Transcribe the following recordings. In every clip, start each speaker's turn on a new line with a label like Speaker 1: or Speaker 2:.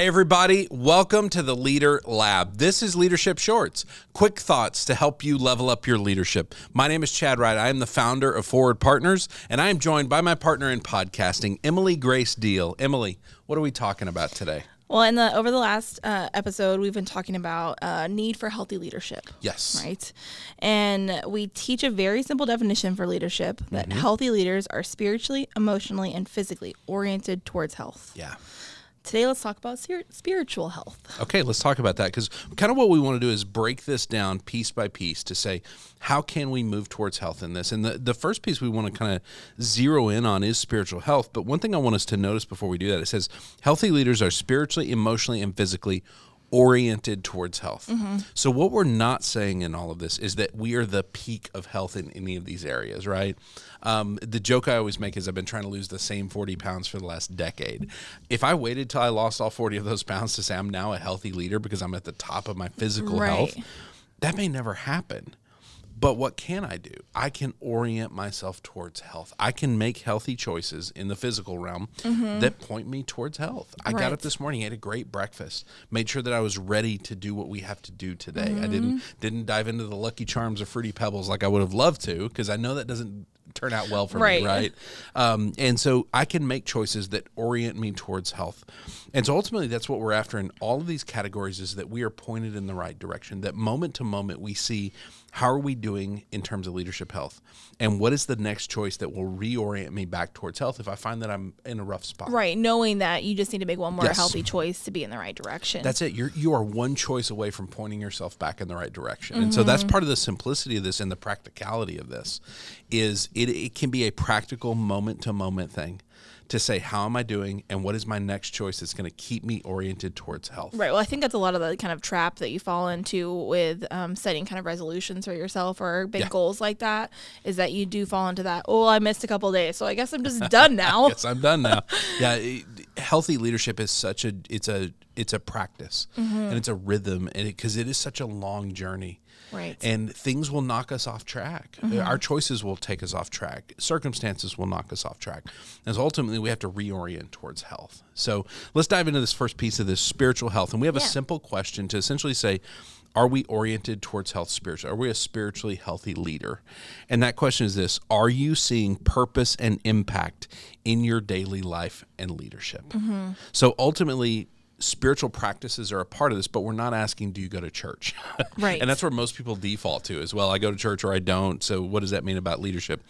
Speaker 1: Hey, everybody, welcome to the Leader Lab. This is Leadership Shorts, quick thoughts to help you level up your leadership. My name is Chad Wright. I am the founder of Forward Partners, and I am joined by my partner in podcasting, Emily Grace Deal. Emily, what are we talking about today?
Speaker 2: Well, in the over the last uh, episode, we've been talking about uh, need for healthy leadership.
Speaker 1: Yes.
Speaker 2: Right. And we teach a very simple definition for leadership that
Speaker 1: Mm-hmm.
Speaker 2: healthy leaders are spiritually, emotionally, and physically oriented towards health.
Speaker 1: Yeah.
Speaker 2: Today, let's talk about spiritual health.
Speaker 1: Okay, let's talk about that because kind of what we want to do is break this down piece by piece to say how can we move towards health in this. And the, the first piece we want to kind of zero in on is spiritual health. But one thing I want us to notice before we do that, it says healthy leaders are spiritually, emotionally, and physically oriented towards health. So what we're not saying in all of this is that we are the peak of health in any of these areas, right? Um, the joke I always make is I've been trying to lose the same 40 pounds for the last decade. If I waited till I lost all 40 of those pounds to say I'm now a healthy leader because I'm at the top of my physical health, that may never happen. But what can I do? I can orient myself towards health. I can make healthy choices in the physical realm that point me towards health. I got
Speaker 2: Mm-hmm.
Speaker 1: Up this morning, ate a great breakfast, made sure that I was ready to do what we have to do today. I
Speaker 2: Mm-hmm.
Speaker 1: didn't didn't dive into the Lucky Charms or Fruity Pebbles like I would have loved to because I know that doesn't turn out well for
Speaker 2: Right.
Speaker 1: me, right? Um, and so I can make choices that orient me towards health. And so ultimately, that's what we're after in all of these categories is that we are pointed in the right direction. That moment to moment, we see how are we doing in terms of leadership health, and what is the next choice that will reorient me back towards health if I find that I'm in a rough spot.
Speaker 2: Right. Knowing that you just need to make one more
Speaker 1: Yes.
Speaker 2: healthy choice to be in the right direction.
Speaker 1: That's it. You're you are one choice away from pointing yourself back in the right direction. And so that's mm-hmm. part of the simplicity of this and the practicality of this is it, it can be a practical moment to moment thing to say how am I doing and what is my next choice that's going to keep me oriented towards health.
Speaker 2: Right. Well, I think that's a lot of the kind of trap that you fall into with um, setting kind of resolutions for yourself or big
Speaker 1: Yeah.
Speaker 2: goals like that. Is that you do fall into that? Oh, I missed a couple days, so I guess I'm just done now.
Speaker 1: Yes, I'm done now. yeah, it- healthy leadership is such a it's a it's a practice and it's a rhythm and because it is such a long journey.
Speaker 2: Right.
Speaker 1: And things will knock us off track. Uh, mm-hmm. Our choices will take us off track. Circumstances will knock us off track. And so ultimately, we have to reorient towards health. So let's dive into this first piece of this spiritual health. And we have a simple question to essentially say, are we oriented towards health spiritually? Are we a spiritually healthy leader? And that question is this Are you seeing purpose and impact in your daily life and leadership? Mm-hmm. So ultimately, spiritual practices are a part of this, but we're not asking, do you go to church?
Speaker 2: Right.
Speaker 1: and that's where most people default to as well. I go to church or I don't. So what does that mean about leadership?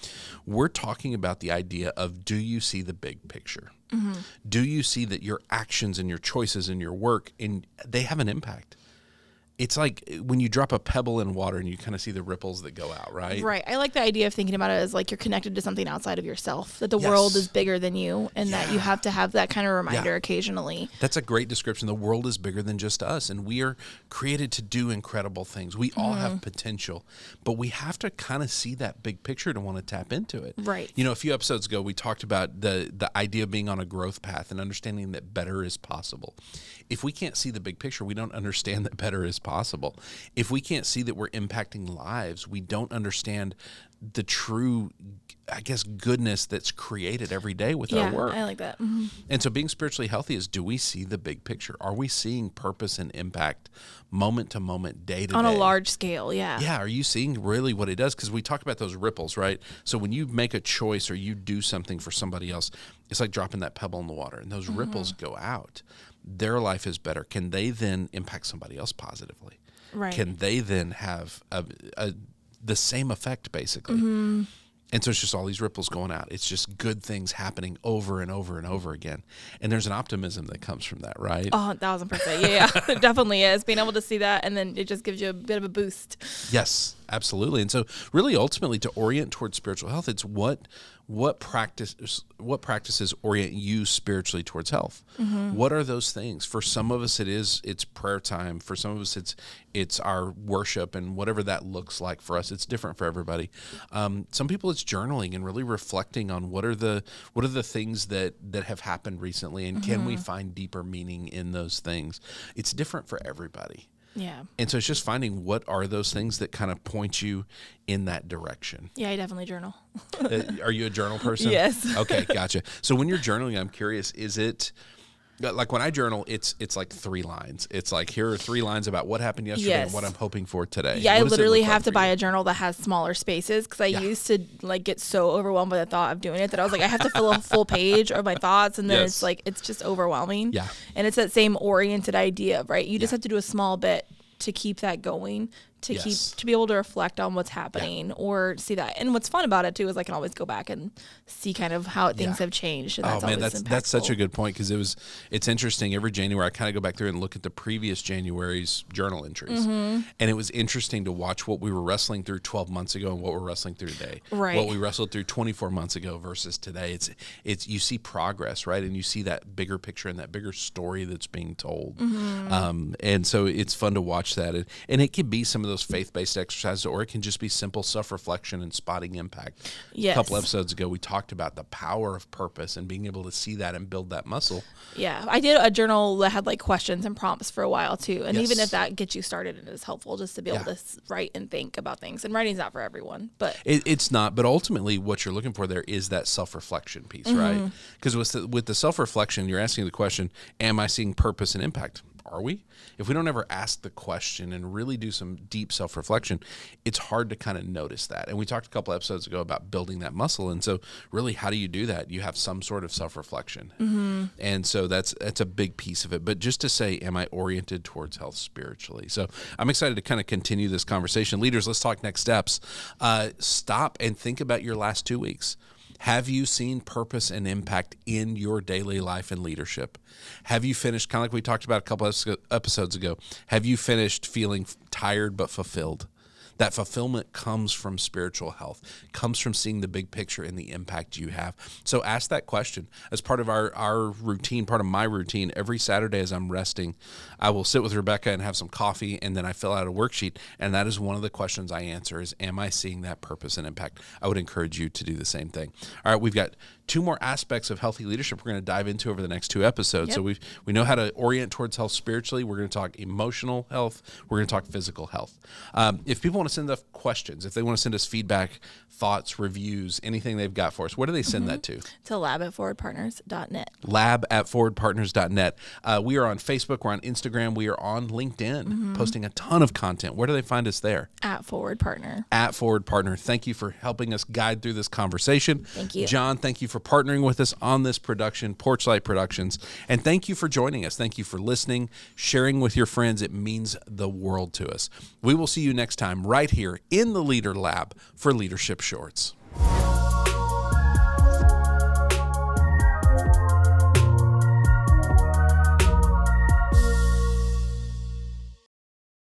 Speaker 1: We're talking about the idea of do you see the big picture? Mm-hmm. Do you see that your actions and your choices and your work and they have an impact? It's like when you drop a pebble in water and you kind of see the ripples that go out, right?
Speaker 2: Right. I like the idea of thinking about it as like you're connected to something outside of yourself, that the world is bigger than you, and that you have to have that kind of reminder
Speaker 1: Yeah.
Speaker 2: occasionally.
Speaker 1: That's a great description. The world is bigger than just us, and we are created to do incredible things. We all
Speaker 2: Mm-hmm.
Speaker 1: have potential, but we have to kind of see that big picture to want to tap into it.
Speaker 2: Right.
Speaker 1: You know, a few episodes ago, we talked about the the idea of being on a growth path and understanding that better is possible. If we can't see the big picture, we don't understand that better is possible. If we can't see that we're impacting lives, we don't understand the true, I guess, goodness that's created every day with
Speaker 2: Yeah,
Speaker 1: our work.
Speaker 2: I like that. Mhm.
Speaker 1: And so being spiritually healthy is do we see the big picture? Are we seeing purpose and impact moment to moment, day to
Speaker 2: On
Speaker 1: day?
Speaker 2: On a large scale, yeah.
Speaker 1: Yeah, are you seeing really what it does? Because we talk about those ripples, right? So when you make a choice or you do something for somebody else, it's like dropping that pebble in the water and those ripples
Speaker 2: Mm-hmm.
Speaker 1: go out. Their life is better. Can they then impact somebody else positively?
Speaker 2: Right.
Speaker 1: Can they then have a, a, the same effect basically?
Speaker 2: Mm-hmm.
Speaker 1: And so it's just all these ripples going out. It's just good things happening over and over and over again. And there's an optimism that comes from that, right?
Speaker 2: Oh, thousand percent. Yeah, yeah. it definitely is. Being able to see that and then it just gives you a bit of a boost.
Speaker 1: Yes, absolutely. And so really ultimately to orient towards spiritual health, it's what what practice what practices orient you spiritually towards health? What are those things? For some of us it is it's prayer time. For some of us it's it's our worship and whatever that looks like for us. It's different for everybody. Um, some people it's journaling and really reflecting on what are the what are the things that that have happened recently and can we find deeper meaning in those things? It's different for everybody
Speaker 2: Yeah.
Speaker 1: and so it's just finding what are those things that kind of point you in that direction.
Speaker 2: Yeah, I definitely journal.
Speaker 1: Uh, are you a journal person?
Speaker 2: Yes.
Speaker 1: Okay, gotcha. So when you're journaling, I'm curious, is it Like when I journal, it's it's like three lines. It's like here are three lines about what happened yesterday and what I'm hoping for today.
Speaker 2: Yeah, I
Speaker 1: What it
Speaker 2: literally
Speaker 1: look like
Speaker 2: have to buy
Speaker 1: you?
Speaker 2: a journal that has smaller spaces because I used to like get so overwhelmed by the thought of doing it that I was like, I have to fill a full page of my thoughts, and then
Speaker 1: Yes.
Speaker 2: it's like it's just overwhelming.
Speaker 1: Yeah.
Speaker 2: and it's that same oriented idea, of, right? You just
Speaker 1: Yeah.
Speaker 2: have to do a small bit to keep that going, to
Speaker 1: Yes.
Speaker 2: keep to be able to reflect on what's happening or see that. And what's fun about it too is I can always go back and see kind of how things
Speaker 1: Yeah.
Speaker 2: have changed. And
Speaker 1: Oh
Speaker 2: that's
Speaker 1: man,
Speaker 2: always
Speaker 1: that's that's such a good point because it was it's interesting every January I kind of go back through and look at the previous January's journal entries,
Speaker 2: Mm-hmm.
Speaker 1: and it was interesting to watch what we were wrestling through 12 months ago and what we're wrestling through today.
Speaker 2: Right.
Speaker 1: What we wrestled through 24 months ago versus today. It's it's you see progress, right, and you see that bigger picture and that bigger story that's being told.
Speaker 2: Mm-hmm.
Speaker 1: Um, and so it's fun to watch that, and, and it can be some of those faith based exercises, or it can just be simple self reflection and spotting impact. A couple episodes ago, we talked about the power of purpose and being able to see that and build that muscle.
Speaker 2: Yeah, I did a journal that had like questions and prompts for a while too, and even if that gets you started, it is helpful just to be able
Speaker 1: Yeah.
Speaker 2: to write and think about things. And writing's not for everyone, but
Speaker 1: It, it's not, but ultimately, what you're looking for there is that self reflection piece, mm-hmm. right? Because with the, with the self reflection, you're asking the question, "Am I seeing purpose and impact?" Are we? If we don't ever ask the question and really do some deep self reflection, it's hard to kind of notice that. And we talked a couple episodes ago about building that muscle. And so, really, how do you do that? You have some sort of self reflection, and so that's that's a big piece of it. But just to say, am I oriented towards health spiritually? So I'm excited to kind of continue this conversation. Leaders, let's talk next steps. Uh, stop and think about your last two weeks. Have you seen purpose and impact in your daily life and leadership? Have you finished, kind of like we talked about a couple episodes ago, have you finished feeling tired but fulfilled? That fulfillment comes from spiritual health, comes from seeing the big picture and the impact you have. So ask that question as part of our, our routine, part of my routine. Every Saturday as I'm resting, I will sit with Rebecca and have some coffee, and then I fill out a worksheet. And that is one of the questions I answer is, am I seeing that purpose and impact? I would encourage you to do the same thing. All right, we've got two more aspects of healthy leadership we're going to dive into over the next two episodes. So
Speaker 2: Yep.
Speaker 1: we we know how to orient towards health spiritually. We're going to talk emotional health. We're going to talk physical health. Um, if people want to send us questions, if they want to send us feedback, thoughts, reviews, anything they've got for us, where do they send that to?
Speaker 2: to lab at forwardpartners.net.
Speaker 1: lab at forwardpartners.net. Uh, we are on Facebook, we're on Instagram, we are on LinkedIn, posting a ton of content. Where do they find us there?
Speaker 2: At Forward Partner.
Speaker 1: At Forward Partner. Thank you for helping us guide through this conversation.
Speaker 2: Thank you.
Speaker 1: John, thank you for partnering with us on this production, Porchlight Productions. And thank you for joining us. Thank you for listening, sharing with your friends. It means the world to us. We will see you next time right here in the Leader Lab for Leadership Shorts.